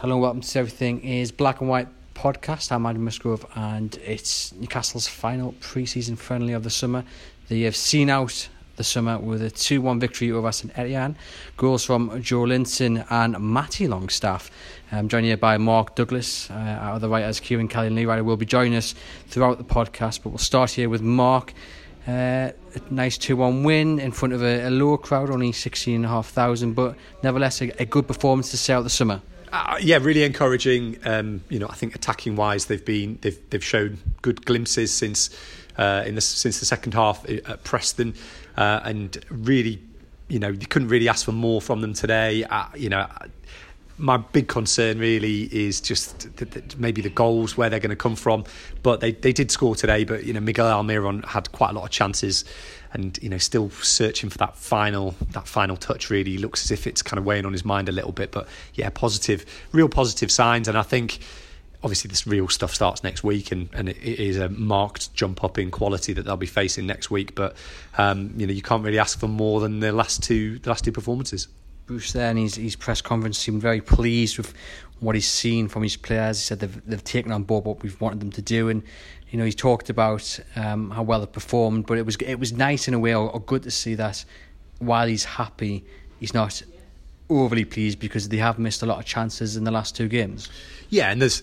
Hello, and welcome to Everything is Black and White podcast. I'm Adam Musgrove, and it's Newcastle's final pre-season friendly of the summer. They have seen out the summer with a 2-1 victory over St Etienne. Goals from Joelinton and Matty Longstaff. I'm joined here by Mark Douglas, uh, our other writers, Kieran Kelly and Lee Ryder will be joining us throughout the podcast, but we'll start here with Mark. Uh, a nice 2 1 win in front of a, a lower crowd, only 16,500, but nevertheless a, a good performance to out the summer. Uh, yeah, really encouraging. Um, you know, I think attacking wise, they've been they've they've shown good glimpses since uh, in the since the second half at Preston, uh, and really, you know, you couldn't really ask for more from them today. Uh, you know. My big concern really is just maybe the goals where they're going to come from, but they, they did score today. But you know Miguel Almiron had quite a lot of chances, and you know still searching for that final that final touch really. Looks as if it's kind of weighing on his mind a little bit but yeah positive real positive signs. And I think obviously this real stuff starts next week and, and it is a marked jump up in quality that they'll be facing next week. But um, you know you can't really ask for more than the last two the last two performances Bruce there and his, his press conference seemed very pleased with what he's seen from his players. He said they've, they've taken on board what we've wanted them to do and you know, he's talked about um, how well they performed, but it was it was nice in a way, or, or good to see that while he's happy, he's not overly pleased because they have missed a lot of chances in the last two games. Yeah, and there's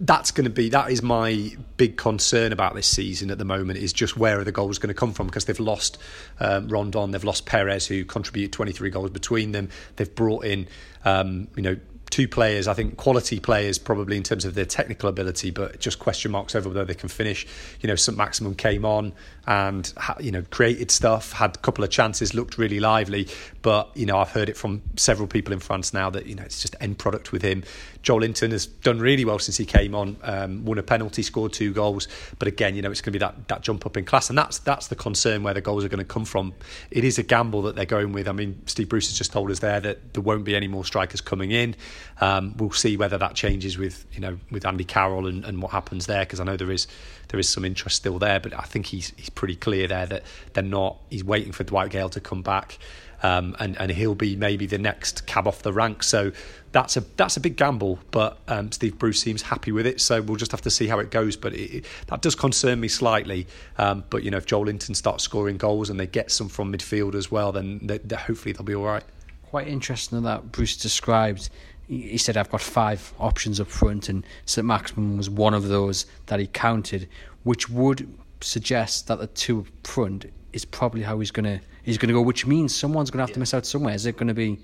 that's going to be that is my big concern about this season at the moment is just where are the goals going to come from because they've lost um, Rondon, they've lost Perez who contribute 23 goals between them. They've brought in um, you know two players, I think quality players probably in terms of their technical ability, but just question marks over whether they can finish. You know, St Maximin came on and you know created stuff, had a couple of chances, looked really lively, but you know I've heard it from several people in France now that you know it's just end product with him. Joelinton has done really well since he came on, um, won a penalty, scored two goals, but again, you know it's going to be that that jump up in class, and that's that's the concern where the goals are going to come from. It is a gamble that they're going with. I mean, Steve Bruce has just told us there that there won't be any more strikers coming in. Um, we'll see whether that changes with you know with Andy Carroll and, and what happens there because I know there is there is some interest still there, but I think he's he's pretty clear there that they're not. He's waiting for Dwight Gayle to come back. Um, and and he'll be maybe the next cab off the rank. So that's a that's a big gamble, but um, Steve Bruce seems happy with it. So we'll just have to see how it goes. But it, that does concern me slightly. Um, but you know, if Joelinton starts scoring goals and they get some from midfield as well, then they, they, hopefully they'll be all right. Quite interesting that Bruce described he said I've got five options up front, and St Maximin was one of those that he counted, which would suggest that the two up front is probably how he's gonna he's gonna go. Which means someone's gonna have to miss out somewhere. Is it going to be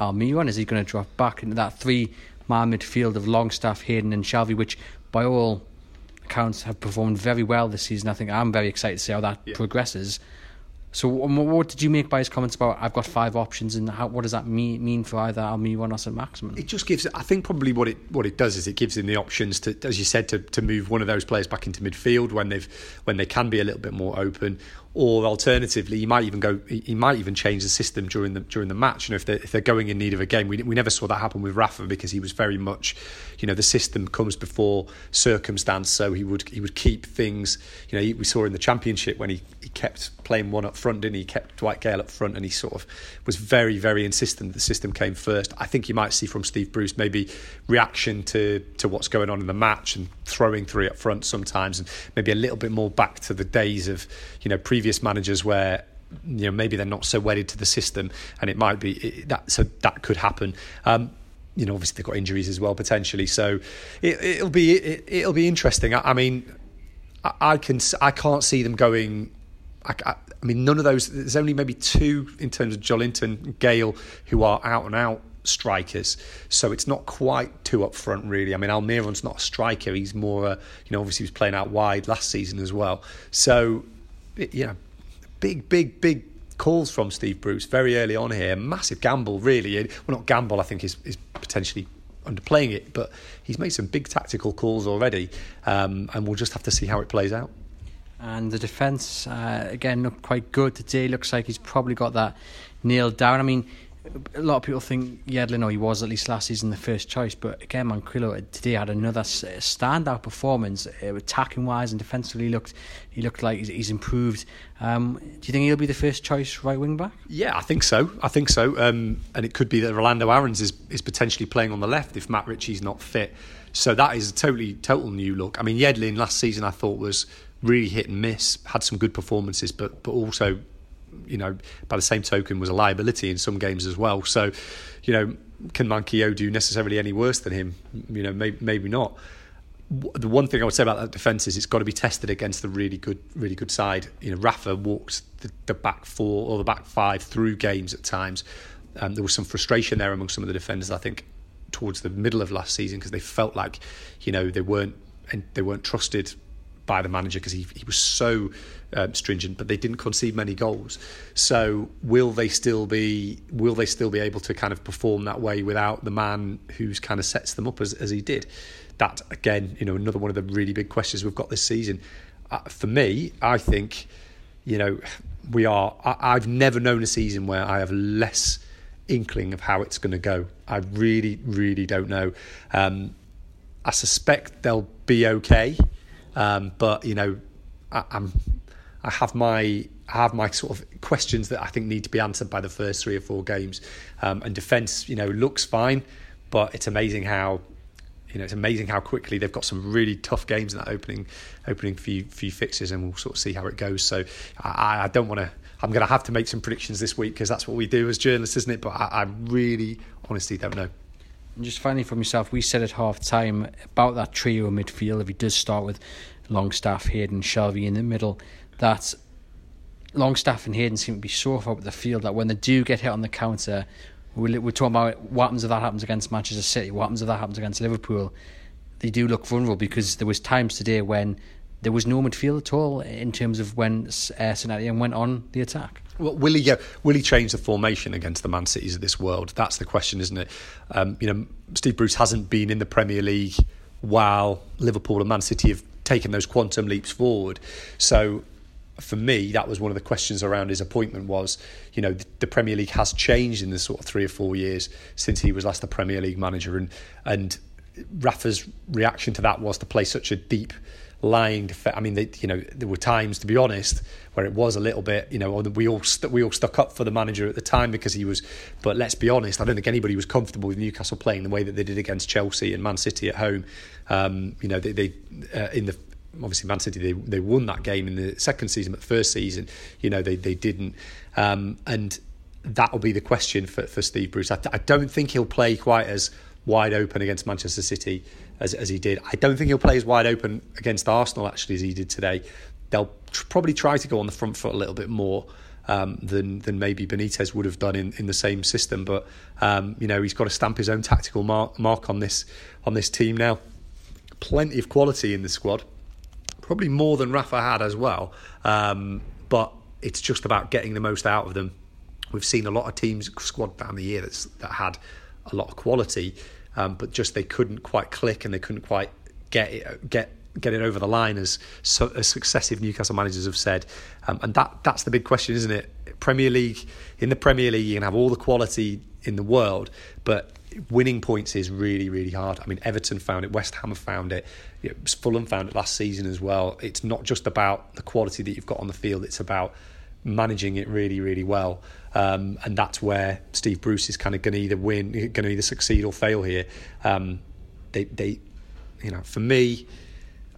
Almiron? Is he going to drop back into that three man midfield of Longstaff, Hayden, and Shelvey, which by all accounts have performed very well this season? I think I'm very excited to see how that yeah. progresses. So, um, what did you make by his comments about I've got five options, and how, what does that mean mean for either Almiron or St Maximin? It just gives. I think probably what it what it does is it gives him the options to, as you said, to, to move one of those players back into midfield when they've when they can be a little bit more open, or alternatively, he might even go. He might even change the system during the during the match. You know, if they're, if they're going in need of a game, we we never saw that happen with Rafa because he was very much, you know, the system comes before circumstance. So he would he would keep things. You know, he, we saw in the championship when he, he kept playing one up front, and he? he kept Dwight Gayle up front, and he sort of was very very insistent that the system came first. I think you might see from Steve Bruce maybe reaction to to what's going on in the match and throwing three up front sometimes, and maybe a little bit more back to the days of you know previous previous managers where you know maybe they're not so wedded to the system, and it might be it, that so that could happen. Um, you know, obviously they've got injuries as well potentially, so it, will be it, will be interesting. I, I mean, I, I, can I can't see them going. I, I, mean, none of those. There's only maybe two in terms of Joelinton, Gayle, who are out and out strikers. So it's not quite two up front, really. I mean, Almiron's not a striker. He's more, a, you know, obviously he was playing out wide last season as well. So you know, big, big, big calls from Steve Bruce very early on here. Massive gamble, really. Well, not gamble, I think is, is potentially underplaying it, but he's made some big tactical calls already, um, and we'll just have to see how it plays out. And the defence, uh, again, looked quite good today. Looks like he's probably got that nailed down. I mean, a lot of people think Yedlin, or he was at least last season the first choice, but again, Manquillo today had another standout performance, uh, attacking wise and defensively. Looked he looked like he's, he's improved. Um, do you think he'll be the first choice right wing back? Yeah, I think so. I think so. Um, and it could be that Rolando Aarons is is potentially playing on the left if Matt Ritchie's not fit. So that is a totally total new look. I mean, Yedlin last season I thought was really hit and miss, had some good performances, but but also you know, by the same token, was a liability in some games as well. So, you know, can Manquillo do necessarily any worse than him? You know, maybe, maybe not. The one thing I would say about that defence is it's got to be tested against the really good, really good side. You know, Rafa walked the, the back four or the back five through games at times. Um, there was some frustration there among some of the defenders. I think towards the middle of last season because they felt like, you know, they weren't and they weren't trusted by the manager because he, he was so um, stringent, but they didn't concede many goals. So will they still be will they still be able to kind of perform that way without the man who's kind of sets them up as, as he did? That again, you know, another one of the really big questions we've got this season. Uh, for me, I think, you know, we are. I, I've never known a season where I have less inkling of how it's going to go. I really, really don't know. Um, I suspect they'll be okay. Um, but you know, I, am I have my I have my sort of questions that I think need to be answered by the first three or four games. Um, and defence, you know, looks fine, but it's amazing how you know it's amazing how quickly they've got some really tough games in that opening opening few few fixes, and we'll sort of see how it goes. So I, I don't want to. I'm going to have to make some predictions this week because that's what we do as journalists, isn't it? But I, I really, honestly, don't know. And just finally from yourself, we said at half time about that trio midfield. If he does start with Longstaff, Hayden, Shelvey in the middle, that Longstaff and Hayden seem to be so far up the field that when they do get hit on the counter, we're, talking about what happens if that happens against Manchester City, what happens if that happens against Liverpool. They do look vulnerable because there was times today when there was no midfield at all in terms of when uh, St went on the attack. Well, will he uh, will he change the formation against the Man Cities of this world? That's the question, isn't it? Um, you know, Steve Bruce hasn't been in the Premier League while Liverpool and Man City have taken those quantum leaps forward. So, for me, that was one of the questions around his appointment. Was you know the, the Premier League has changed in the sort of three or four years since he was last the Premier League manager, and and Rafa's reaction to that was to play such a deep lying. I mean, they, you know, there were times, to be honest, where it was a little bit, you know, we all st- we all stuck up for the manager at the time because he was. But let's be honest, I don't think anybody was comfortable with Newcastle playing the way that they did against Chelsea and Man City at home. Um, you know, they, they uh, in the obviously Man City they they won that game in the second season, but first season, you know, they they didn't. Um, and that will be the question for for Steve Bruce. I, I don't think he'll play quite as wide open against Manchester City as, as he did. I don't think he'll play as wide open against Arsenal actually as he did today. They'll tr- probably try to go on the front foot a little bit more um, than than maybe Benitez would have done in, in the same system. But um, you know he's got to stamp his own tactical mark, mark on this on this team now. Plenty of quality in the squad, probably more than Rafa had as well. Um, but it's just about getting the most out of them. We've seen a lot of teams squad down the year that's that had a lot of quality, um, but just they couldn't quite click and they couldn't quite get it, get get it over the line as, so, as successive Newcastle managers have said, um, and that that's the big question, isn't it? Premier League in the Premier League, you can have all the quality in the world, but winning points is really really hard. I mean, Everton found it, West Ham found it, you know, Fulham found it last season as well. It's not just about the quality that you've got on the field; it's about managing it really, really well. Um, and that's where Steve Bruce is kind of going to either win, going to either succeed or fail here. Um, they, they, you know, for me,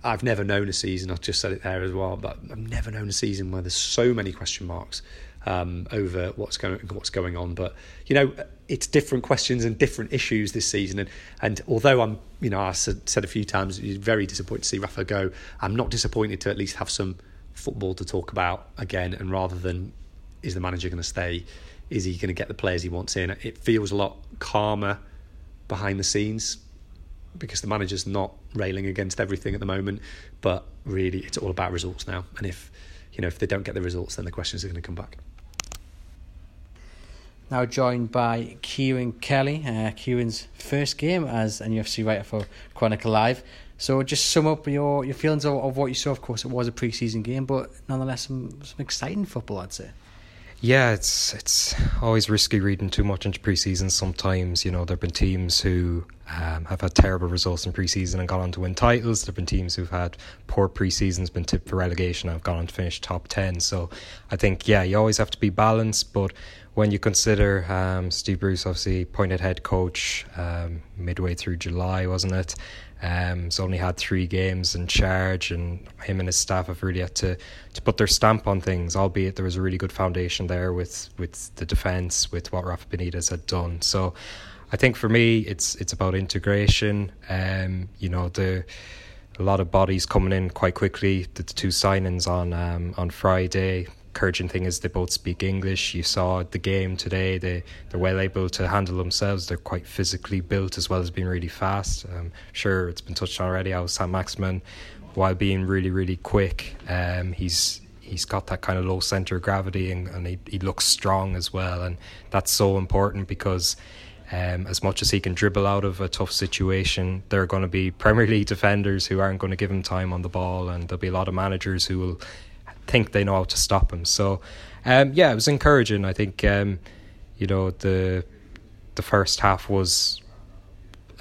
I've never known a season. I've just said it there as well, but I've never known a season where there's so many question marks um, over what's going what's going on. But you know, it's different questions and different issues this season. And and although I'm, you know, I said, said a few times, very disappointed to see Rafa go. I'm not disappointed to at least have some football to talk about again, and rather than is the manager going to stay, is he going to get the players he wants in? It feels a lot calmer behind the scenes because the manager's not railing against everything at the moment, but really it's all about results now. And if you know if they don't get the results, then the questions are going to come back. Now joined by Kieran Kelly, uh, Kieran's first game as an UFC writer for Chronicle Live. So just sum up your, your feelings of, of what you saw. Of course, it was a pre-season game, but nonetheless, some, some exciting football, I'd say. Yeah, it's it's always risky reading too much into preseason. Sometimes you know there've been teams who um, have had terrible results in preseason and gone on to win titles. There've been teams who've had poor preseasons, been tipped for relegation, and have gone on to finish top ten. So I think yeah, you always have to be balanced. But when you consider um, Steve Bruce, obviously appointed head coach um, midway through July, wasn't it? Um, he's only had three games in charge, and him and his staff have really had to, to put their stamp on things. Albeit there was a really good foundation there with with the defense, with what Rafa Benitez had done. So, I think for me, it's it's about integration. Um, you know the a lot of bodies coming in quite quickly. The, two signings on um, on Friday, encouraging thing is they both speak English. You saw the game today; they they're well able to handle themselves. They're quite physically built as well as being really fast. Um, sure, it's been touched on already. How Saint-Maximin, while being really really quick, um, he's he's got that kind of low center of gravity and, and he he looks strong as well, and that's so important because. Um, as much as he can dribble out of a tough situation, there are going to be Premier League defenders who aren't going to give him time on the ball, and there'll be a lot of managers who will think they know how to stop him. So, um, yeah, it was encouraging. I think um, you know the the first half was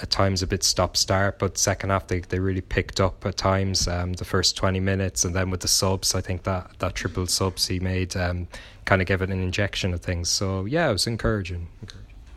at times a bit stop start, but second half they, they really picked up at times. Um, the first twenty minutes, and then with the subs, I think that that triple subs he made um, kind of gave it an injection of things. So yeah, it was encouraging.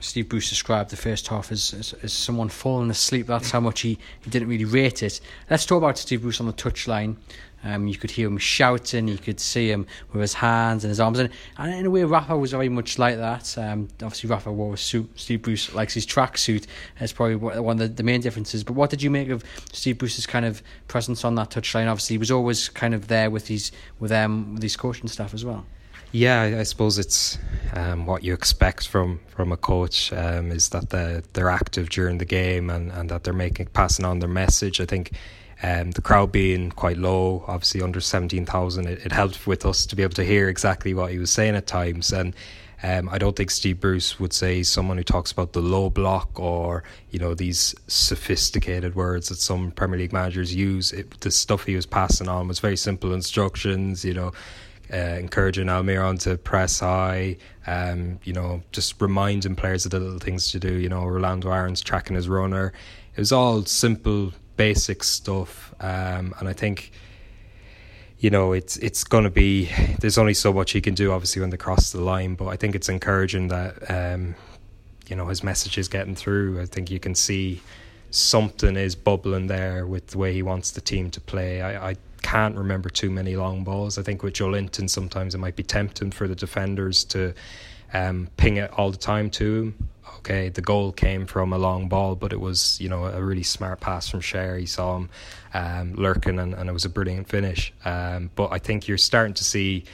Steve Bruce described the first half as, as, as someone falling asleep. That's how much he, he didn't really rate it. Let's talk about Steve Bruce on the touchline. Um, you could hear him shouting, you could see him with his hands and his arms. And, and in a way, Rafa was very much like that. Um, obviously, Rafa wore a suit. Steve Bruce likes his tracksuit. That's probably one of the, main differences. But what did you make of Steve Bruce's kind of presence on that touchline? Obviously, he was always kind of there with his with them with his coaching staff as well. Yeah, I suppose it's um, what you expect from, from a coach um, is that they're, they're active during the game and, and that they're making passing on their message. I think um, the crowd being quite low, obviously under 17,000, it, it helped with us to be able to hear exactly what he was saying at times. And um, I don't think Steve Bruce would say someone who talks about the low block or you know these sophisticated words that some Premier League managers use. It, the stuff he was passing on was very simple instructions. You know, uh, encouraging Almiron to press high. Um, you know, just reminding players of the little things to do. You know, Rolando Aarons tracking his runner. It was all simple basic stuff. Um, and I think, you know, it's it's going to be. There's only so much he can do, obviously, when they cross the line. But I think it's encouraging that, um, you know, his message is getting through. I think you can see something is bubbling there with the way he wants the team to play. I, I can't remember too many long balls. I think with Joelinton, sometimes it might be tempting for the defenders to um, ping it all the time to him okay, the goal came from a long ball, but it was you know a really smart pass from Schär. He saw him um, lurking, and, and it was a brilliant finish. Um, but I think you're starting to see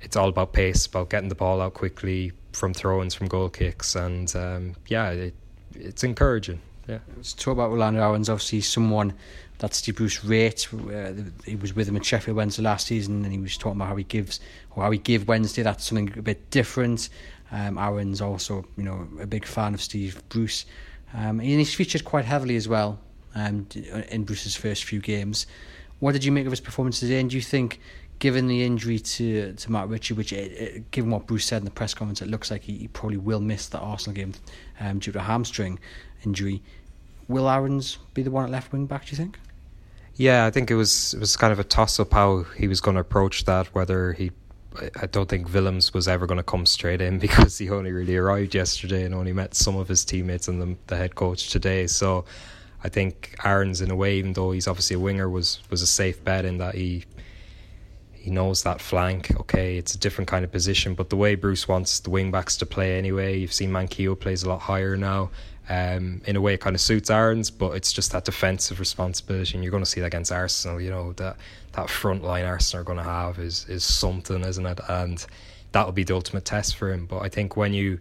it's all about pace, about getting the ball out quickly from throw-ins, from goal kicks, and um, yeah, it, it's encouraging. Yeah, let's talk about Rolando Aarons. Obviously, someone that Steve Bruce rate. Uh, he was with him at Sheffield Wednesday last season, and he was talking about how he gives or how he gave Wednesday. That's something a bit different. Um, Aaron's also, you know, a big fan of Steve Bruce, um, and he's featured quite heavily as well um, in Bruce's first few games. What did you make of his performance today? And do you think, given the injury to to Matt Ritchie, which it, it, given what Bruce said in the press conference, it looks like he, he probably will miss the Arsenal game um, due to a hamstring injury. Will Aarons be the one at left wing back? Do you think? Yeah, I think it was it was kind of a toss up how he was going to approach that. Whether he I don't think Willems was ever going to come straight in because he only really arrived yesterday and only met some of his teammates and the, the head coach today. So I think Aarons, in a way, even though he's obviously a winger, was was a safe bet in that he he knows that flank. Okay, it's a different kind of position, but the way Bruce wants the wing backs to play anyway, you've seen Manquillo plays a lot higher now. Um, in a way, it kind of suits Aarons, but it's just that defensive responsibility, and you're going to see that against Arsenal. You know that that front line Arsenal are going to have is is something, isn't it? And that will be the ultimate test for him. But I think when you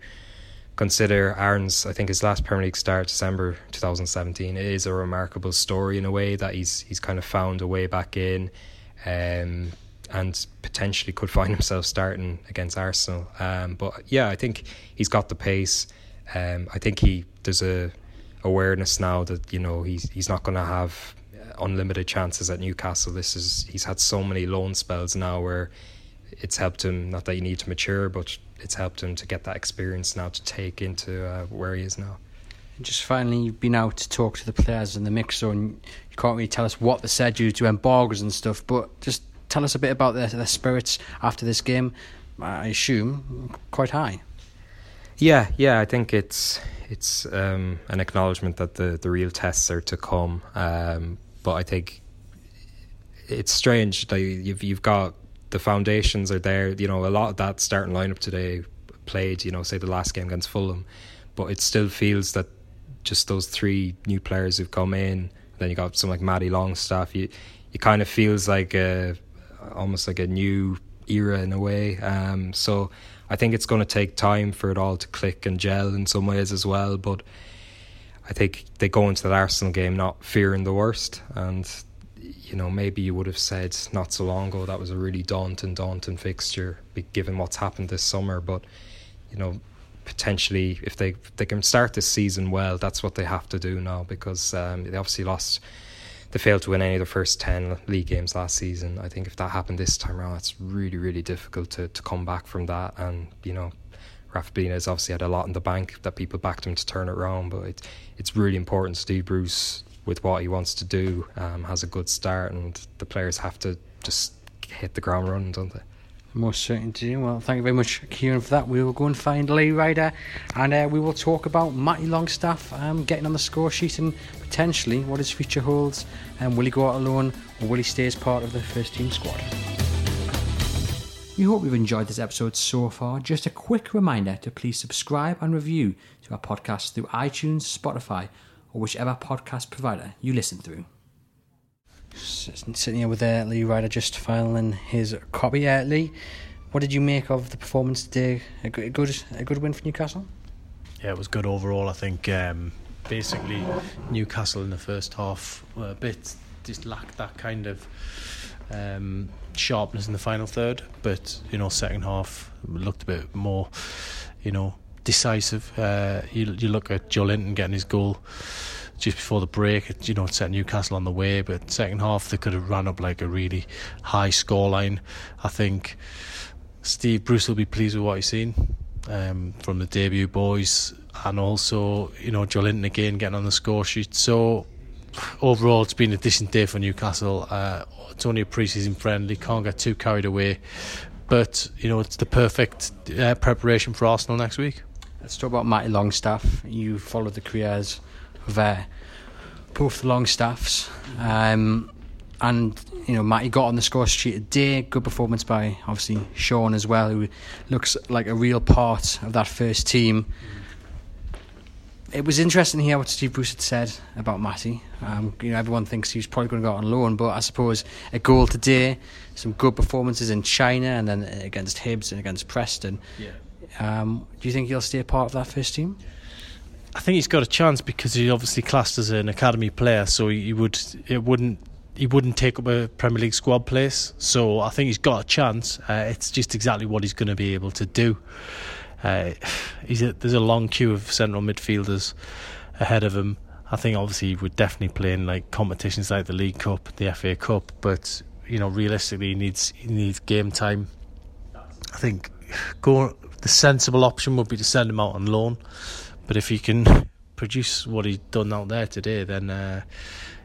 consider Aarons, I think his last Premier League start, December 2017, it is a remarkable story in a way that he's he's kind of found a way back in, um, and potentially could find himself starting against Arsenal. Um, but yeah, I think he's got the pace. Um, I think he there's a awareness now that you know he's he's not going to have unlimited chances at Newcastle. This is he's had so many loan spells now where it's helped him. Not that you need to mature, but it's helped him to get that experience now to take into uh, where he is now. And just finally, you've been out to talk to the players in the mix zone. You can't really tell us what they said due to embargoes and stuff, but just tell us a bit about their, their spirits after this game. I assume quite high. Yeah, yeah, I think it's it's um, an acknowledgement that the, the real tests are to come. Um, but I think it's strange that you've you've got the foundations are there. You know, a lot of that starting lineup today played. You know, say the last game against Fulham, but it still feels that just those three new players who've come in. Then you got some like Matty Longstaff. You it kind of feels like a almost like a new era in a way. Um, so I think it's going to take time for it all to click and gel in some ways as well. But I think they go into that Arsenal game not fearing the worst. And, you know, maybe you would have said not so long ago that was a really daunting, daunting fixture given what's happened this summer. But, you know, potentially if they if they can start this season well, that's what they have to do now because um, they obviously lost they failed to win any of the first 10 league games last season. I think if that happened this time around, it's really, really difficult to, to come back from that. And, you know, Rafa Benitez obviously had a lot in the bank that people backed him to turn it around, but it, it's really important Steve Bruce, with what he wants to do, um, has a good start, and the players have to just hit the ground running, don't they? Most certainly. Well, thank you very much, Kieran, for that. We will go and find Lee Ryder and uh, we will talk about Matty Longstaff um, getting on the score sheet and potentially what his future holds. And um, will he go out alone or will he stay as part of the first team squad? We hope you've enjoyed this episode so far. Just a quick reminder to please subscribe and review to our podcast through iTunes, Spotify, or whichever podcast provider you listen through sitting here with uh, Lee Ryder just filing his copy. Uh, Lee, what did you make of the performance today? A good, a good, win for Newcastle. Yeah, it was good overall. I think um, basically Newcastle in the first half were a bit just lacked that kind of um, sharpness in the final third, but you know second half looked a bit more, you know, decisive. Uh, you you look at Joelinton getting his goal just before the break, you know, set Newcastle on the way. But second half, they could have run up like a really high scoreline. I think Steve Bruce will be pleased with what he's seen um, from the debut boys, and also you know Joelinton again getting on the score sheet. So overall, it's been a decent day for Newcastle. Uh, it's only a pre-season friendly, can't get too carried away. But you know, it's the perfect uh, preparation for Arsenal next week. Let's talk about Matty Longstaff. You followed the careers of uh, both the Longstaffs. Um, and you know, Matty got on the score sheet today. Good performance by obviously Sean as well, who looks like a real part of that first team. It was interesting to hear what Steve Bruce had said about Matty. Um, you know, everyone thinks he's probably going to go out on loan, but I suppose a goal today, some good performances in China, and then against Hibs and against Preston. Yeah. Um, do you think he'll stay a part of that first team? I think he's got a chance because he's obviously classed as an academy player, so he would it wouldn't he wouldn't take up a Premier League squad place. So I think he's got a chance. Uh, it's just exactly what he's going to be able to do. Uh, a, there's a long queue of central midfielders ahead of him. I think obviously he would definitely play in like competitions like the League Cup, the FA Cup, but you know realistically he needs he needs game time. I think go the sensible option would be to send him out on loan. But if he can produce what he's done out there today, then uh,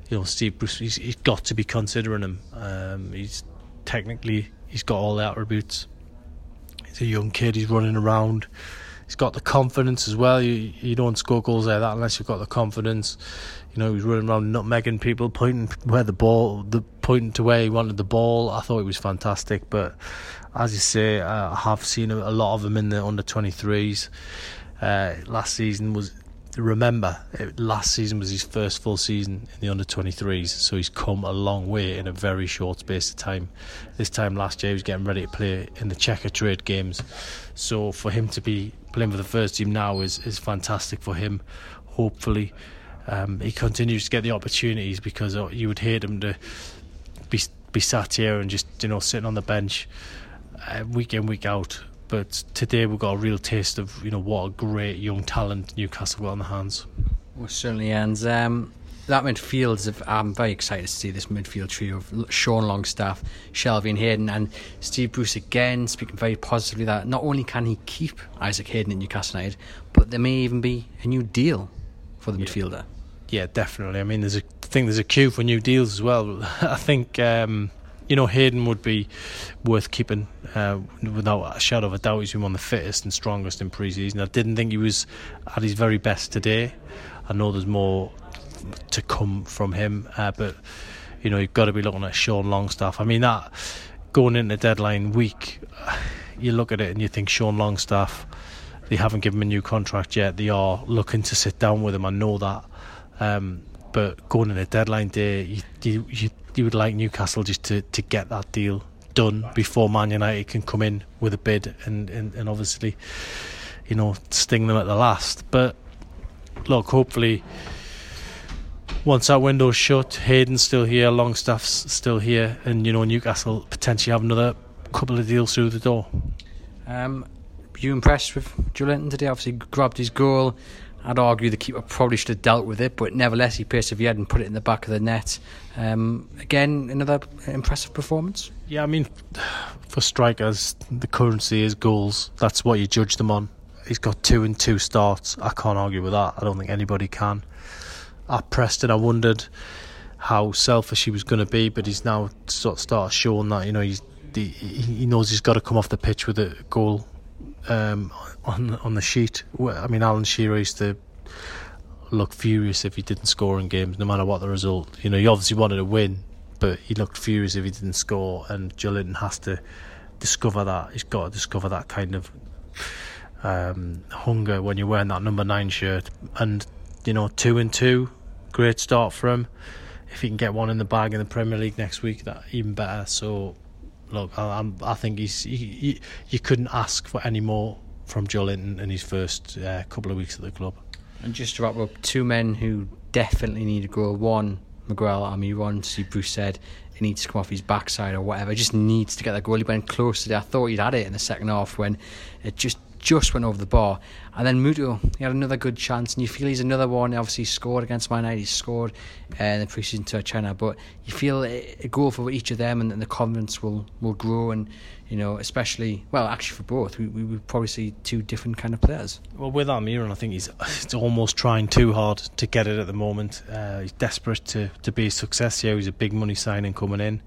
you know Steve Bruce, he's, he's got to be considering him. Um, he's technically he's got all the attributes. He's a young kid. He's running around. He's got the confidence as well. You you don't score goals like that unless you've got the confidence. You know, he's running around nutmegging people, pointing where the ball, the pointing to where he wanted the ball. I thought it was fantastic. But as you say, I have seen a, lot of them in the under 23s. Uh, last season was remember it, last season was his first full season in the under 23s so he's come a long way in a very short space of time. This time last year he was getting ready to play in the Checkatrade games. So for him to be playing for the first team now is, is fantastic for him hopefully. Um, he continues to get the opportunities because uh, you would hate him to be be sat here and just you know sitting on the bench uh, week in week out but today we got a real taste of you know what a great young talent Newcastle got on the hands. Well, certainly, and um, that midfield, I'm very excited to see this midfield trio of Sean Longstaff, Shelvey and Hayden, and Steve Bruce again speaking very positively that not only can he keep Isaac Hayden at Newcastle United, but there may even be a new deal for the yeah. midfielder. Yeah, definitely. I mean, there's a I think there's a queue for new deals as well. I think um, you know Hayden would be worth keeping uh, without a shadow of a doubt. He's been one of the fittest and strongest in pre-season. I didn't think he was at his very best today. I know there's more to come from him. Uh, but you know, you've got to be looking at Sean Longstaff. I mean, that going into deadline week, you look at it and you think Sean Longstaff. They haven't given him a new contract yet. They are looking to sit down with him. I know that. Um, but going into deadline day, you, you, you, you would like Newcastle just to, to get that deal done before Man United can come in with a bid and, and, and obviously, you know, sting them at the last. But look, hopefully once that window's shut, Hayden's still here, Longstaff's still here, and you know Newcastle potentially have another couple of deals through the door. Um, you impressed with Joelinton today? Obviously, grabbed his goal. I'd argue the keeper probably should have dealt with it, but nevertheless he persevered and put it in the back of the net. Um, again, another impressive performance. Yeah, I mean, for strikers, the currency is goals. That's what you judge them on. He's got two and two starts. I can't argue with that. I don't think anybody can at Preston, I wondered how selfish he was going to be, but he's now sort of started showing that you know he's he knows he's got to come off the pitch with a goal um, on on the sheet. I mean, Alan Shearer used to look furious if he didn't score in games, no matter what the result. You know, he obviously wanted to win, but he looked furious if he didn't score. And Joelinton has to discover that. He's got to discover that kind of um, hunger when you're wearing that number nine shirt. And you know, two and two great start for him. If he can get one in the bag in the Premier League next week, that even better. So, look, I, I'm, I think he's he, he, you couldn't ask for any more from Joelinton in his first uh, couple of weeks at the club. And just to wrap up, two men who definitely need to grow. One, Miguel Almiron, see Bruce said he needs to come off his backside or whatever. Just needs to get that goal. He went close today. I thought he'd had it in the second half when it just just went over the bar. And then Muto, he had another good chance, and you feel he's another one. Obviously, scored against Man United, he scored uh, in the preseason to China, but you feel a goal for each of them, and, and the confidence will, will grow. And you know, especially well, actually for both, we we would probably see two different kind of players. Well, with Almiron, I think he's he's almost trying too hard to get it at the moment. Uh, he's desperate to to be a success here. He's a big money signing coming in.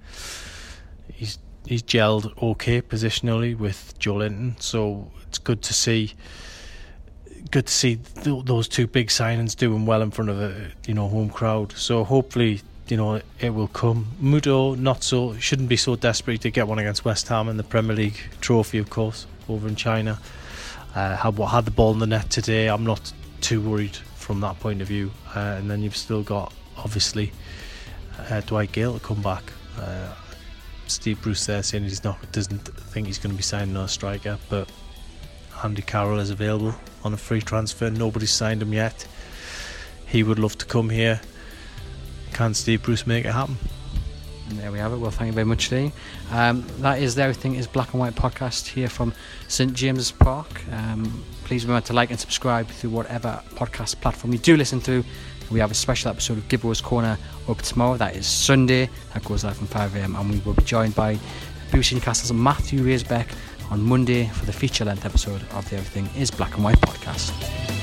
He's he's gelled okay positionally with Joelinton, so it's good to see. Good to see th- those two big signings doing well in front of a you know home crowd. So hopefully you know it will come. Muto not so shouldn't be so desperate to get one against West Ham in the Premier League trophy, of course, over in China. Uh, had had the ball in the net today. I'm not too worried from that point of view. Uh, and then you've still got obviously uh, Dwight Gayle to come back. Uh, Steve Bruce there saying he's not doesn't think he's going to be signing a striker, but Andy Carroll is available on a free transfer. Nobody's signed him yet. He would love to come here. Can Steve Bruce make it happen? And there we have it. Well, thank you very much, Lee. Um, that is the Everything is Black and White podcast here from St James's Park. Um, please remember to like and subscribe through whatever podcast platform you do listen to. We have a special episode of Giveaways Corner up tomorrow. That is Sunday. That goes live from 5am, and we will be joined by BBC Newcastle's Matthew Raisbeck on Monday for the feature length episode of the Everything is Black and White podcast.